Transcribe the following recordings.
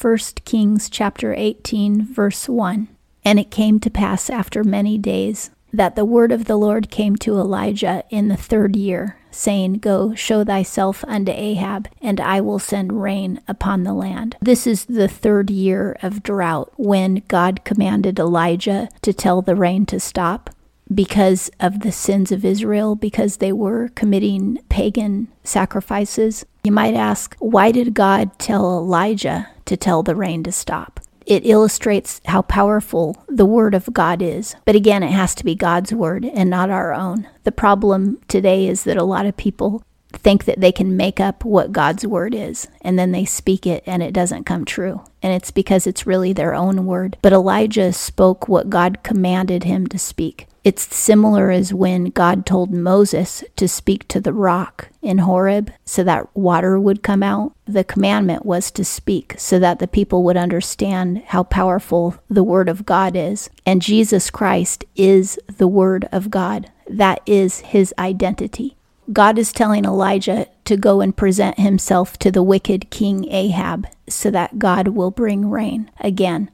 1 Kings chapter 18 verse 1. And it came to pass after many days that the word of the Lord came to Elijah in the third year, saying, Go, show thyself unto Ahab, and I will send rain upon the land. This is the third year of drought when God commanded Elijah to tell the rain to stop because of the sins of Israel, because they were committing pagan sacrifices. You might ask, why did God tell Elijah to tell the rain to stop? It illustrates how powerful the Word of God is. But again, it has to be God's Word and not our own. The problem today is that a lot of people think that they can make up what God's word is, and then they speak it and it doesn't come true. And it's because it's really their own word. But Elijah spoke what God commanded him to speak. It's similar as when God told Moses to speak to the rock in Horeb so that water would come out. The commandment was to speak so that the people would understand how powerful the Word of God is. And Jesus Christ is the Word of God. That is his identity. God is telling Elijah to go and present himself to the wicked king Ahab so that God will bring rain again.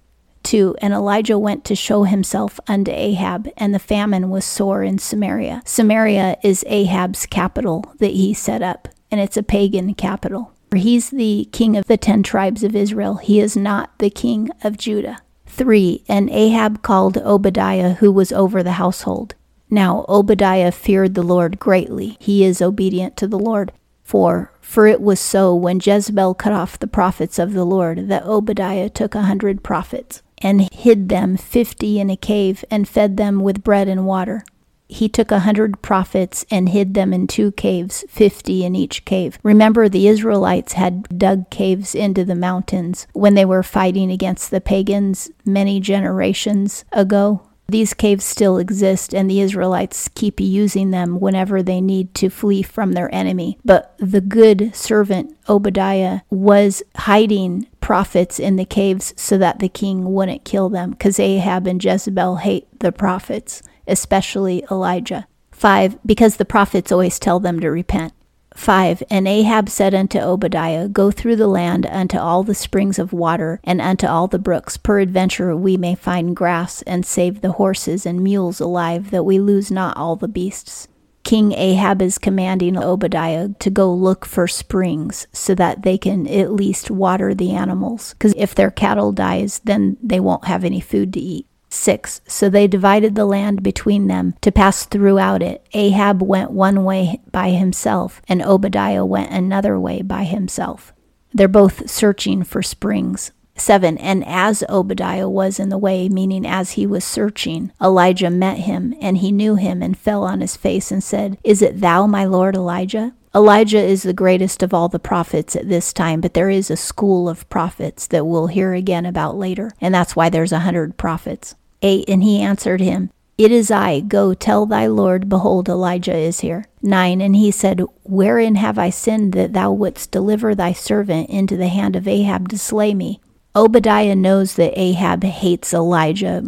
2. And Elijah went to show himself unto Ahab, and the famine was sore in Samaria. Samaria is Ahab's capital that he set up, and it's a pagan capital. For he's the king of the ten tribes of Israel. He is not the king of Judah. 3. And Ahab called Obadiah, who was over the household. Now Obadiah feared the Lord greatly. He is obedient to the Lord. 4. For it was so when Jezebel cut off the prophets of the Lord that Obadiah took a hundred prophets and hid them fifty in a cave and fed them with bread and water. He took a hundred prophets and hid them in two caves, fifty in each cave. Remember, the Israelites had dug caves into the mountains when they were fighting against the pagans many generations ago. These caves still exist, and the Israelites keep using them whenever they need to flee from their enemy. But the good servant Obadiah was hiding prophets in the caves so that the king wouldn't kill them, because Ahab and Jezebel hate the prophets, especially Elijah. 5. Because the prophets always tell them to repent. 5 And Ahab said unto Obadiah, Go through the land unto all the springs of water, and unto all the brooks. Peradventure we may find grass, and save the horses and mules alive, that we lose not all the beasts. King Ahab is commanding Obadiah to go look for springs so that they can at least water the animals. Because if their cattle dies, then they won't have any food to eat. 6. So they divided the land between them to pass throughout it. Ahab went one way by himself, and Obadiah went another way by himself. They're both searching for springs. 7. And as Obadiah was in the way, meaning as he was searching, Elijah met him, and he knew him and fell on his face and said, Is it thou, my lord Elijah? Elijah is the greatest of all the prophets at this time, but there is a school of prophets that we'll hear again about later, and that's why there's a hundred prophets. 8 And he answered him, It is I, go tell thy Lord, behold, Elijah is here. 9 And he said, Wherein have I sinned that thou wouldst deliver thy servant into the hand of Ahab to slay me? Obadiah knows that Ahab hates Elijah.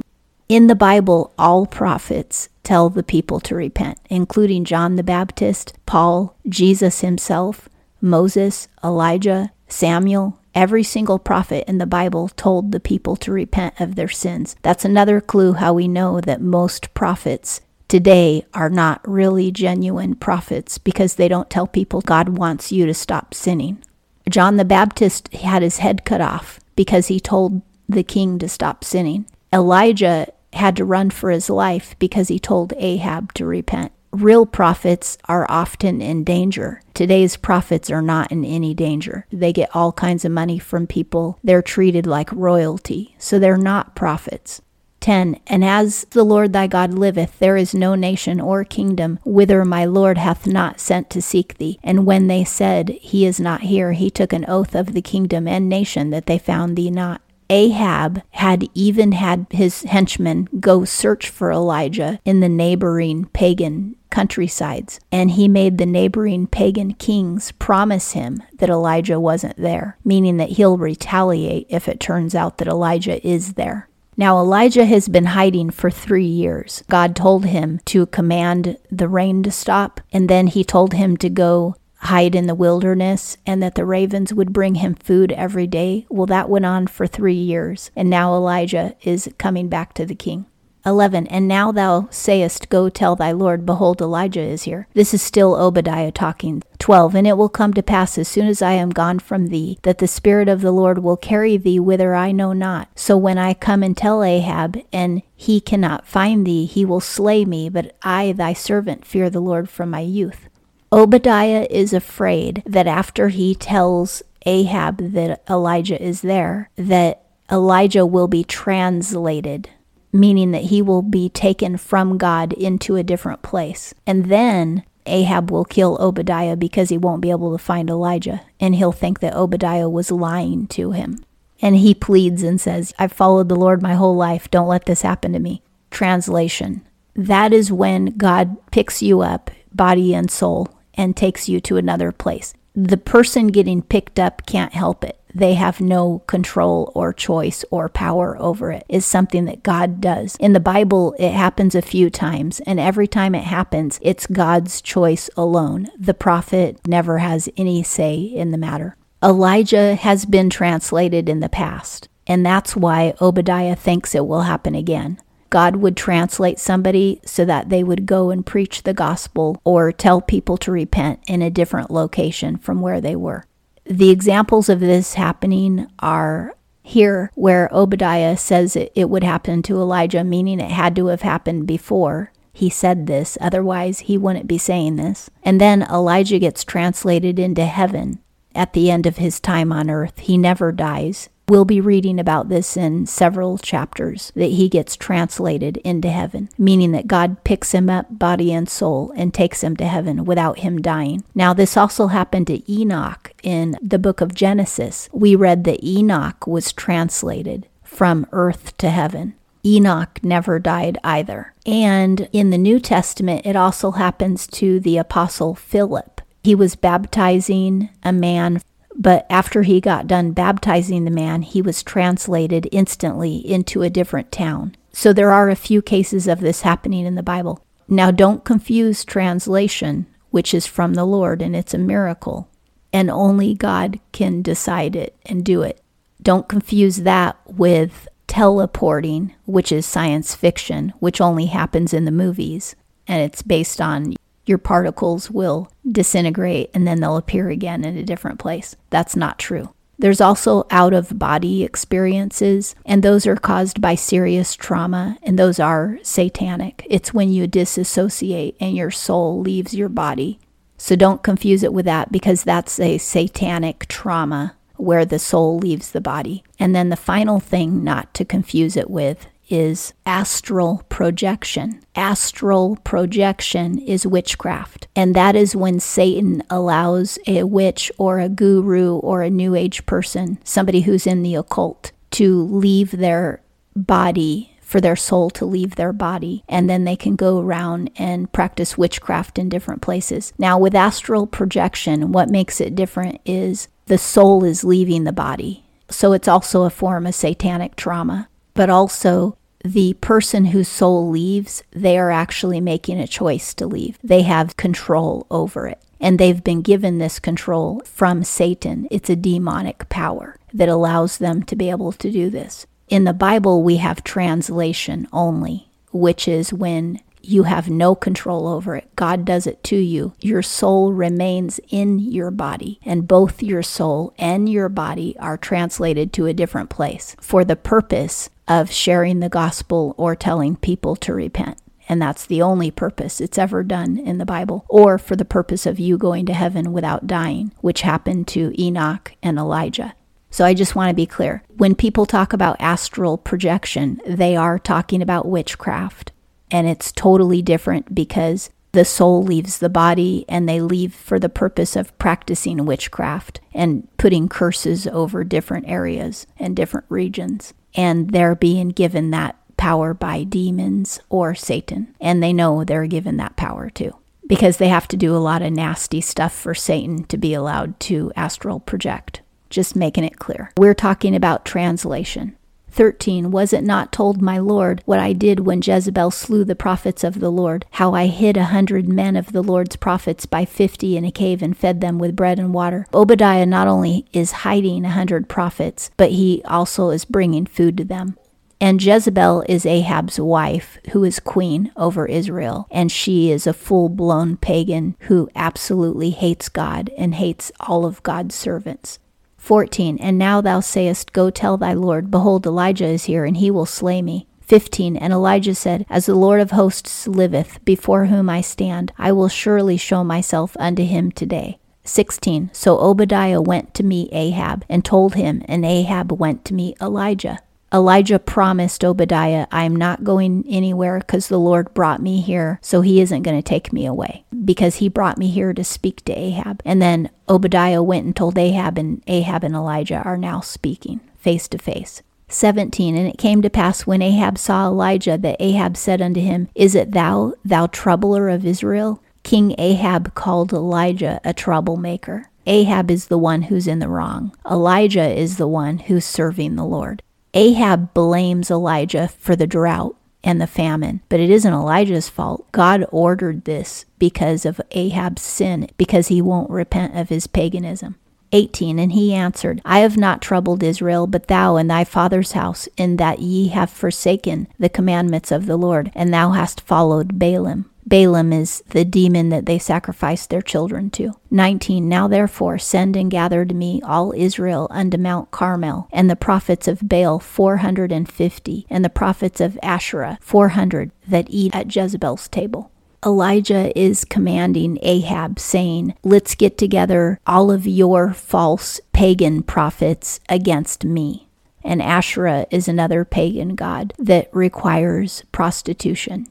In the Bible, all prophets tell the people to repent, including John the Baptist, Paul, Jesus himself, Moses, Elijah, Samuel. Every single prophet in the Bible told the people to repent of their sins. That's another clue how we know that most prophets today are not really genuine prophets because they don't tell people God wants you to stop sinning. John the Baptist had his head cut off because he told the king to stop sinning. Elijah had to run for his life because he told Ahab to repent. Real prophets are often in danger. Today's prophets are not in any danger. They get all kinds of money from people. They're treated like royalty, so they're not prophets. 10. And as the Lord thy God liveth, there is no nation or kingdom whither my Lord hath not sent to seek thee. And when they said, He is not here, he took an oath of the kingdom and nation that they found thee not. Ahab had even had his henchmen go search for Elijah in the neighboring pagan countrysides, and he made the neighboring pagan kings promise him that Elijah wasn't there, meaning that he'll retaliate if it turns out that Elijah is there. Now, Elijah has been hiding for three years. God told him to command the rain to stop, and then he told him to go hide in the wilderness and that the ravens would bring him food every day. Well, that went on for three years. And now Elijah is coming back to the king. 11. And now thou sayest, Go tell thy Lord, behold, Elijah is here. This is still Obadiah talking. 12. And it will come to pass as soon as I am gone from thee, that the Spirit of the Lord will carry thee whither I know not. So when I come and tell Ahab, and he cannot find thee, he will slay me, but I, thy servant, fear the Lord from my youth. Obadiah is afraid that after he tells Ahab that Elijah is there, that Elijah will be translated meaning that he will be taken from God into a different place. And then Ahab will kill Obadiah because he won't be able to find Elijah, and he'll think that Obadiah was lying to him. And he pleads and says, I've followed the Lord my whole life. Don't let this happen to me. Translation That is when God picks you up, body and soul, and takes you to another place. The person getting picked up can't help it they have no control or choice or power over it is something that God does. In the Bible, it happens a few times, and every time it happens, it's God's choice alone. The prophet never has any say in the matter. Elijah has been translated in the past, and that's why Obadiah thinks it will happen again. God would translate somebody so that they would go and preach the gospel or tell people to repent in a different location from where they were. The examples of this happening are here where Obadiah says it, it would happen to Elijah, meaning it had to have happened before he said this, otherwise, he wouldn't be saying this. And then Elijah gets translated into heaven at the end of his time on earth. He never dies. We'll be reading about this in several chapters that he gets translated into heaven, meaning that God picks him up, body and soul, and takes him to heaven without him dying. Now, this also happened to Enoch in the book of Genesis. We read that Enoch was translated from earth to heaven. Enoch never died either. And in the New Testament, it also happens to the Apostle Philip. He was baptizing a man but after he got done baptizing the man, he was translated instantly into a different town. So there are a few cases of this happening in the Bible. Now, don't confuse translation, which is from the Lord and it's a miracle, and only God can decide it and do it. Don't confuse that with teleporting, which is science fiction, which only happens in the movies, and it's based on your particles will disintegrate and then they'll appear again in a different place. That's not true. There's also out of body experiences, and those are caused by serious trauma, and those are satanic. It's when you disassociate and your soul leaves your body. So don't confuse it with that because that's a satanic trauma where the soul leaves the body. And then the final thing not to confuse it with is astral projection. Astral projection is witchcraft. And that is when Satan allows a witch or a guru or a new age person, somebody who's in the occult, to leave their body for their soul to leave their body, and then they can go around and practice witchcraft in different places. Now, with astral projection, what makes it different is the soul is leaving the body. So it's also a form of satanic trauma but also the person whose soul leaves, they are actually making a choice to leave. They have control over it. And they've been given this control from Satan. It's a demonic power that allows them to be able to do this. In the Bible, we have translation only, which is when you have no control over it. God does it to you. Your soul remains in your body, and both your soul and your body are translated to a different place for the purpose of sharing the gospel or telling people to repent. And that's the only purpose it's ever done in the Bible, or for the purpose of you going to heaven without dying, which happened to Enoch and Elijah. So I just want to be clear. When people talk about astral projection, they are talking about witchcraft and it's totally different because the soul leaves the body and they leave for the purpose of practicing witchcraft and putting curses over different areas and different regions. And they're being given that power by demons or Satan. And they know they're given that power too because they have to do a lot of nasty stuff for Satan to be allowed to astral project. Just making it clear. We're talking about translation. 13 Was it not told my Lord what I did when Jezebel slew the prophets of the Lord, how I hid a hundred men of the Lord's prophets by fifty in a cave and fed them with bread and water? Obadiah not only is hiding a hundred prophets, but he also is bringing food to them. And Jezebel is Ahab's wife, who is queen over Israel, and she is a full blown pagan who absolutely hates God and hates all of God's servants. 14. And now thou sayest, Go tell thy Lord, Behold, Elijah is here, and he will slay me. 15. And Elijah said, As the Lord of hosts liveth, before whom I stand, I will surely show myself unto him today. 16. So Obadiah went to meet Ahab, and told him, and Ahab went to meet Elijah. Elijah promised Obadiah, I'm not going anywhere because the Lord brought me here, so he isn't going to take me away because he brought me here to speak to Ahab. And then Obadiah went and told Ahab, and Ahab and Elijah are now speaking face to face. 17 And it came to pass when Ahab saw Elijah that Ahab said unto him, Is it thou, thou troubler of Israel? King Ahab called Elijah a troublemaker. Ahab is the one who's in the wrong. Elijah is the one who's serving the Lord. Ahab blames Elijah for the drought and the famine, but it isn't Elijah's fault. God ordered this because of Ahab's sin, because he won't repent of his paganism. 18 And he answered, I have not troubled Israel, but thou and thy father's house, in that ye have forsaken the commandments of the Lord, and thou hast followed Baalim. Balaam is the demon that they sacrificed their children to. 19. Now therefore send and gather to me all Israel unto Mount Carmel, and the prophets of Baal 450, and the prophets of Asherah 400 that eat at Jezebel's table. Elijah is commanding Ahab, saying, Let's get together all of your false pagan prophets against me. And Asherah is another pagan god that requires prostitution.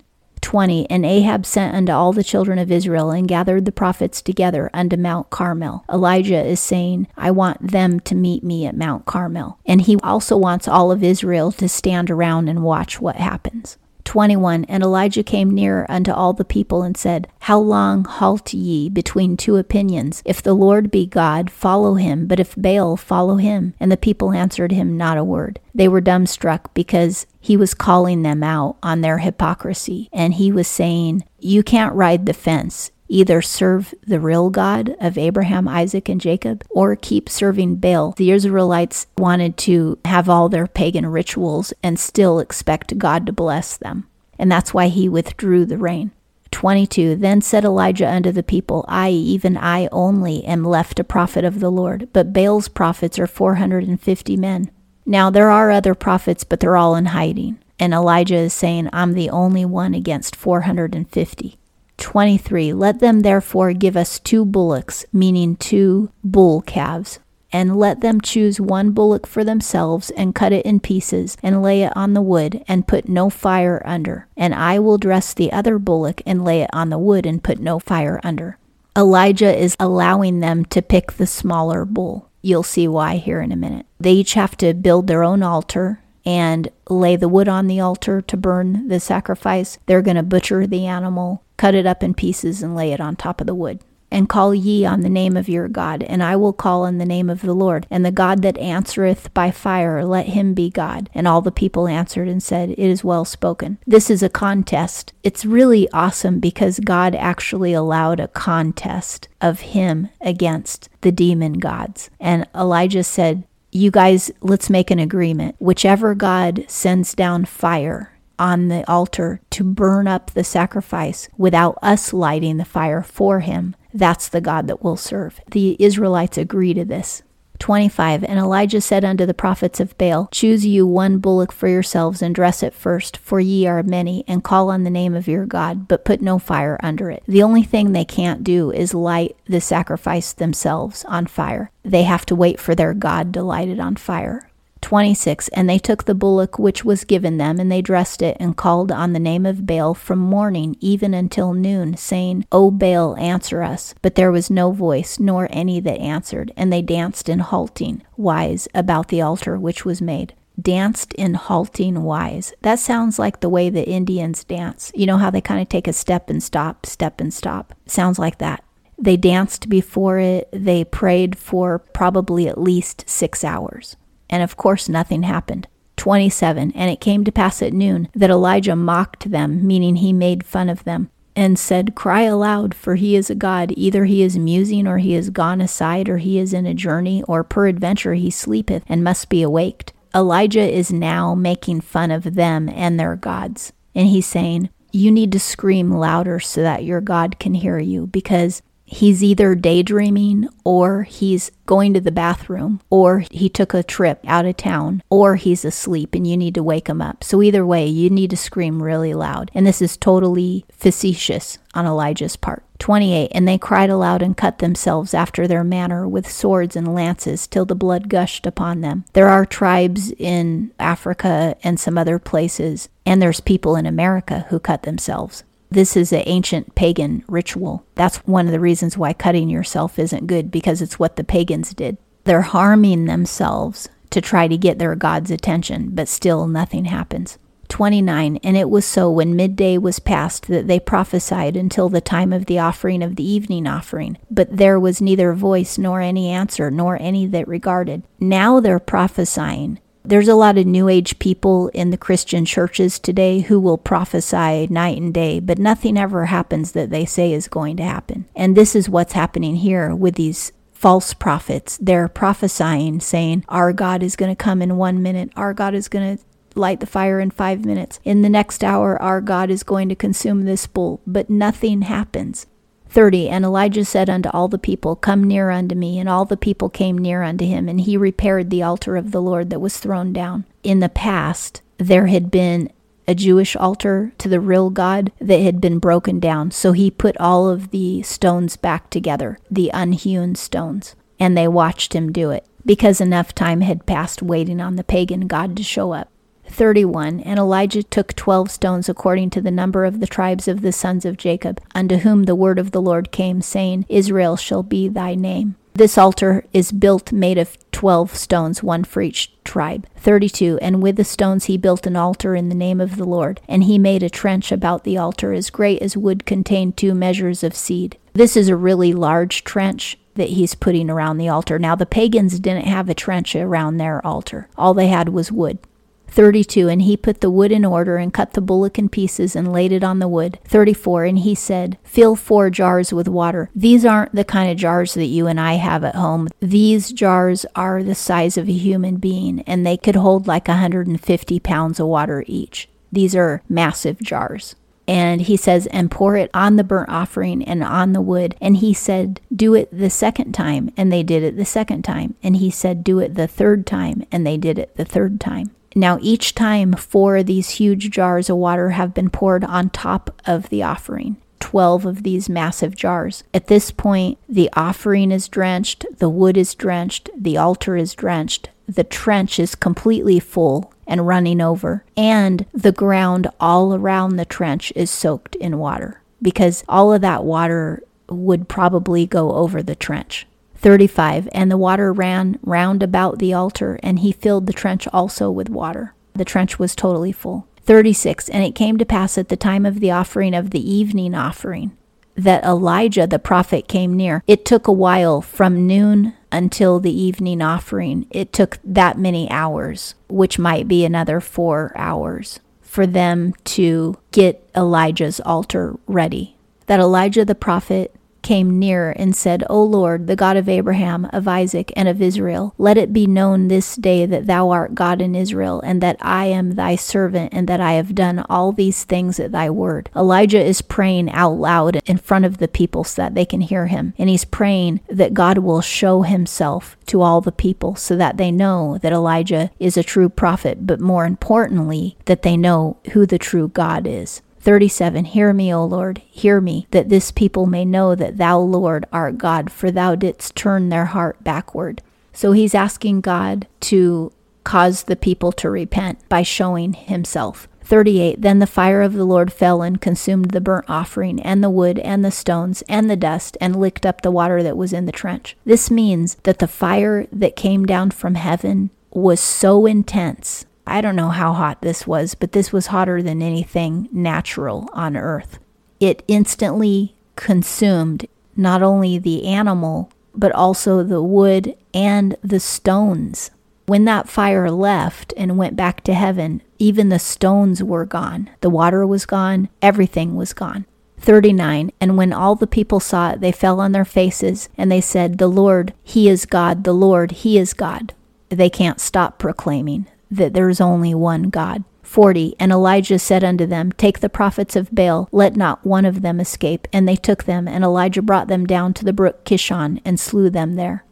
20 And Ahab sent unto all the children of Israel and gathered the prophets together unto Mount Carmel. Elijah is saying, I want them to meet me at Mount Carmel. And he also wants all of Israel to stand around and watch what happens. 21 And Elijah came near unto all the people and said, How long halt ye between two opinions? If the Lord be God, follow him, but if Baal, follow him. And the people answered him not a word. They were dumbstruck because he was calling them out on their hypocrisy. And he was saying, You can't ride the fence either serve the real God of Abraham, Isaac, and Jacob, or keep serving Baal. The Israelites wanted to have all their pagan rituals and still expect God to bless them. And that's why he withdrew the rain. 22 Then said Elijah unto the people, I, even I only, am left a prophet of the Lord, but Baal's prophets are 450 men. Now there are other prophets, but they're all in hiding. And Elijah is saying, I'm the only one against 450. 23 Let them therefore give us two bullocks, meaning two bull calves, and let them choose one bullock for themselves, and cut it in pieces, and lay it on the wood, and put no fire under. And I will dress the other bullock, and lay it on the wood, and put no fire under. Elijah is allowing them to pick the smaller bull. You'll see why here in a minute. They each have to build their own altar and lay the wood on the altar to burn the sacrifice. They're going to butcher the animal, cut it up in pieces, and lay it on top of the wood. And call ye on the name of your God, and I will call on the name of the Lord. And the God that answereth by fire, let him be God. And all the people answered and said, It is well spoken. This is a contest. It's really awesome because God actually allowed a contest of him against the demon gods. And Elijah said, You guys, let's make an agreement. Whichever God sends down fire, on the altar to burn up the sacrifice without us lighting the fire for him, that's the God that we'll serve. The Israelites agree to this. 25 And Elijah said unto the prophets of Baal, Choose you one bullock for yourselves, and dress it first, for ye are many, and call on the name of your God, but put no fire under it. The only thing they can't do is light the sacrifice themselves on fire. They have to wait for their God to light it on fire. 26 And they took the bullock which was given them, and they dressed it, and called on the name of Baal from morning even until noon, saying, O Baal, answer us. But there was no voice, nor any that answered, and they danced in halting wise about the altar which was made. Danced in halting wise. That sounds like the way the Indians dance. You know how they kind of take a step and stop, step and stop? Sounds like that. They danced before it. They prayed for probably at least six hours and of course nothing happened. 27. And it came to pass at noon that Elijah mocked them, meaning he made fun of them, and said, Cry aloud, for he is a God. Either he is musing, or he is gone aside, or he is in a journey, or peradventure he sleepeth, and must be awaked. Elijah is now making fun of them and their gods. And he's saying, You need to scream louder so that your God can hear you, because he's either daydreaming or he's going to the bathroom or he took a trip out of town or he's asleep and you need to wake him up. So either way, you need to scream really loud. And this is totally facetious on Elijah's part. 28 And they cried aloud and cut themselves after their manner with swords and lances till the blood gushed upon them. There are tribes in Africa and some other places, and there's people in America who cut themselves. This is an ancient pagan ritual. That's one of the reasons why cutting yourself isn't good because it's what the pagans did. They're harming themselves to try to get their God's attention, but still nothing happens. 29 And it was so when midday was past that they prophesied until the time of the offering of the evening offering. But there was neither voice nor any answer, nor any that regarded. Now they're prophesying there's a lot of New Age people in the Christian churches today who will prophesy night and day, but nothing ever happens that they say is going to happen. And this is what's happening here with these false prophets. They're prophesying, saying, Our God is going to come in one minute, our God is going to light the fire in five minutes. In the next hour, our God is going to consume this bull, but nothing happens. 30 And Elijah said unto all the people, Come near unto me. And all the people came near unto him, and he repaired the altar of the Lord that was thrown down. In the past, there had been a Jewish altar to the real God that had been broken down. So he put all of the stones back together, the unhewn stones, and they watched him do it because enough time had passed waiting on the pagan God to show up. 31 And Elijah took twelve stones according to the number of the tribes of the sons of Jacob, unto whom the word of the Lord came, saying, Israel shall be thy name. This altar is built made of twelve stones, one for each tribe. 32 And with the stones he built an altar in the name of the Lord, and he made a trench about the altar as great as would contain two measures of seed. This is a really large trench that he's putting around the altar. Now, the pagans didn't have a trench around their altar, all they had was wood. 32 And he put the wood in order and cut the bullock in pieces and laid it on the wood. 34 And he said, Fill four jars with water. These aren't the kind of jars that you and I have at home. These jars are the size of a human being and they could hold like 150 pounds of water each. These are massive jars. And he says, and pour it on the burnt offering and on the wood. And he said, do it the second time. And they did it the second time. And he said, do it the third time. And they did it the third time. Now, each time four of these huge jars of water have been poured on top of the offering. 12 of these massive jars. At this point, the offering is drenched, the wood is drenched, the altar is drenched, the trench is completely full and running over, and the ground all around the trench is soaked in water because all of that water would probably go over the trench. 35 And the water ran round about the altar, and he filled the trench also with water. The trench was totally full. 36 And it came to pass at the time of the offering of the evening offering that Elijah the prophet came near. It took a while from noon until the evening offering. It took that many hours, which might be another four hours, for them to get Elijah's altar ready. That Elijah the prophet came near and said, O Lord, the God of Abraham, of Isaac, and of Israel, let it be known this day that thou art God in Israel, and that I am thy servant, and that I have done all these things at thy word. Elijah is praying out loud in front of the people so that they can hear him, and he's praying that God will show himself to all the people so that they know that Elijah is a true prophet, but more importantly, that they know who the true God is. 37 Hear me, O Lord, hear me, that this people may know that thou, Lord, art God, for thou didst turn their heart backward. So he's asking God to cause the people to repent by showing himself. 38 Then the fire of the Lord fell and consumed the burnt offering, and the wood, and the stones, and the dust, and licked up the water that was in the trench. This means that the fire that came down from heaven was so intense I don't know how hot this was, but this was hotter than anything natural on earth. It instantly consumed not only the animal, but also the wood and the stones. When that fire left and went back to heaven, even the stones were gone. The water was gone. Everything was gone. 39 And when all the people saw it, they fell on their faces, and they said, The Lord, He is God, the Lord, He is God. They can't stop proclaiming that there's only one God. 40 And Elijah said unto them, Take the prophets of Baal, let not one of them escape. And they took them, and Elijah brought them down to the brook Kishon, and slew them there.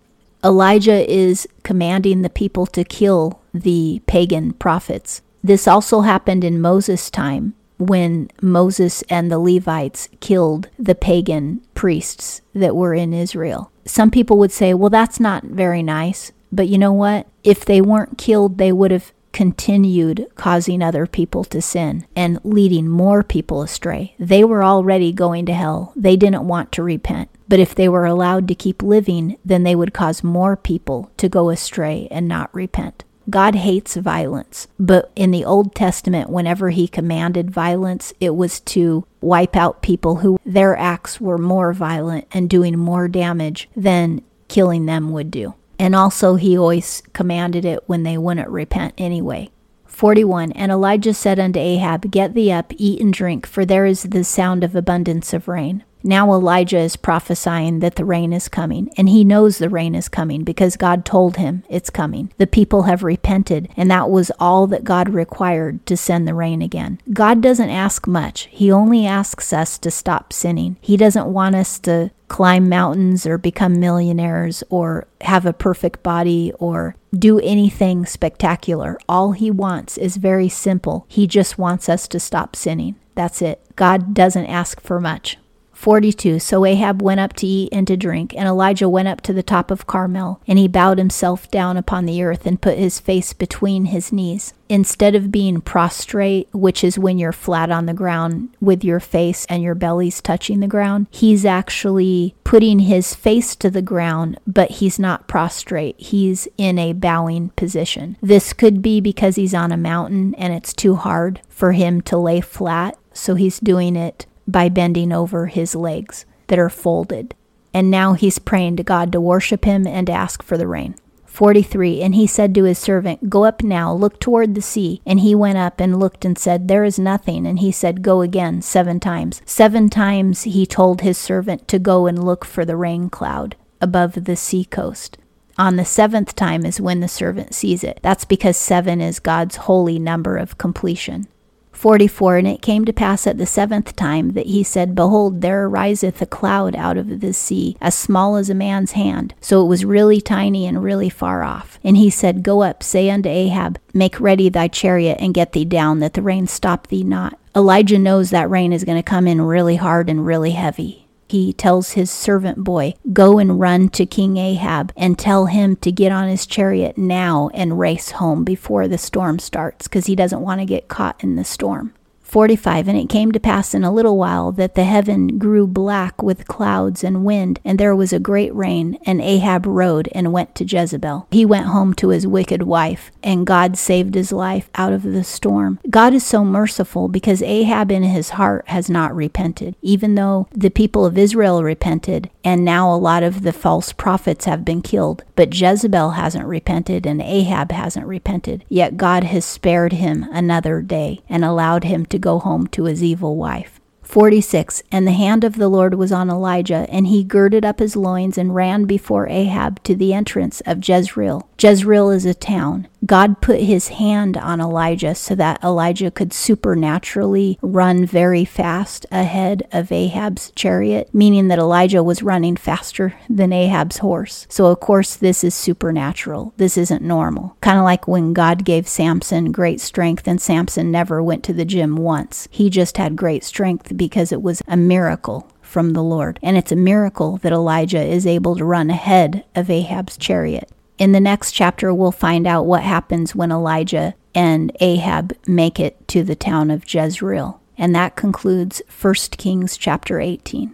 Elijah is commanding the people to kill the pagan prophets. This also happened in Moses' time when Moses and the Levites killed the pagan priests that were in Israel. Some people would say, well, that's not very nice. But you know what? If they weren't killed, they would have continued causing other people to sin and leading more people astray. They were already going to hell. They didn't want to repent. But if they were allowed to keep living, then they would cause more people to go astray and not repent. God hates violence, but in the Old Testament, whenever he commanded violence, it was to wipe out people who their acts were more violent and doing more damage than killing them would do. And also, he always commanded it when they wouldn't repent anyway. 41 And Elijah said unto Ahab, Get thee up, eat and drink, for there is the sound of abundance of rain. Now Elijah is prophesying that the rain is coming, and he knows the rain is coming because God told him it's coming. The people have repented, and that was all that God required to send the rain again. God doesn't ask much, He only asks us to stop sinning. He doesn't want us to climb mountains or become millionaires or have a perfect body or do anything spectacular. All He wants is very simple. He just wants us to stop sinning. That's it. God doesn't ask for much. 42 So Ahab went up to eat and to drink, and Elijah went up to the top of Carmel, and he bowed himself down upon the earth and put his face between his knees. Instead of being prostrate, which is when you're flat on the ground with your face and your belly's touching the ground, he's actually putting his face to the ground, but he's not prostrate. He's in a bowing position. This could be because he's on a mountain and it's too hard for him to lay flat, so he's doing it by bending over his legs that are folded. And now he's praying to God to worship him and ask for the rain. 43 And he said to his servant, Go up now, look toward the sea. And he went up and looked and said, There is nothing. And he said, Go again, seven times. Seven times he told his servant to go and look for the rain cloud above the sea coast. On the seventh time is when the servant sees it. That's because seven is God's holy number of completion. 44 And it came to pass at the seventh time that he said, Behold, there ariseth a cloud out of the sea, as small as a man's hand. So it was really tiny and really far off. And he said, Go up, say unto Ahab, Make ready thy chariot, and get thee down, that the rain stop thee not. Elijah knows that rain is going to come in really hard and really heavy he tells his servant boy, Go and run to King Ahab and tell him to get on his chariot now and race home before the storm starts because he doesn't want to get caught in the storm. 45 And it came to pass in a little while that the heaven grew black with clouds and wind, and there was a great rain. And Ahab rode and went to Jezebel. He went home to his wicked wife, and God saved his life out of the storm. God is so merciful because Ahab in his heart has not repented, even though the people of Israel repented, and now a lot of the false prophets have been killed. But Jezebel hasn't repented, and Ahab hasn't repented. Yet God has spared him another day and allowed him to go home to his evil wife. 46 And the hand of the Lord was on Elijah, and he girded up his loins and ran before Ahab to the entrance of Jezreel. Jezreel is a town. God put his hand on Elijah so that Elijah could supernaturally run very fast ahead of Ahab's chariot, meaning that Elijah was running faster than Ahab's horse. So, of course, this is supernatural. This isn't normal. Kind of like when God gave Samson great strength and Samson never went to the gym once. He just had great strength because it was a miracle from the Lord. And it's a miracle that Elijah is able to run ahead of Ahab's chariot. In the next chapter, we'll find out what happens when Elijah and Ahab make it to the town of Jezreel. And that concludes 1 Kings chapter 18.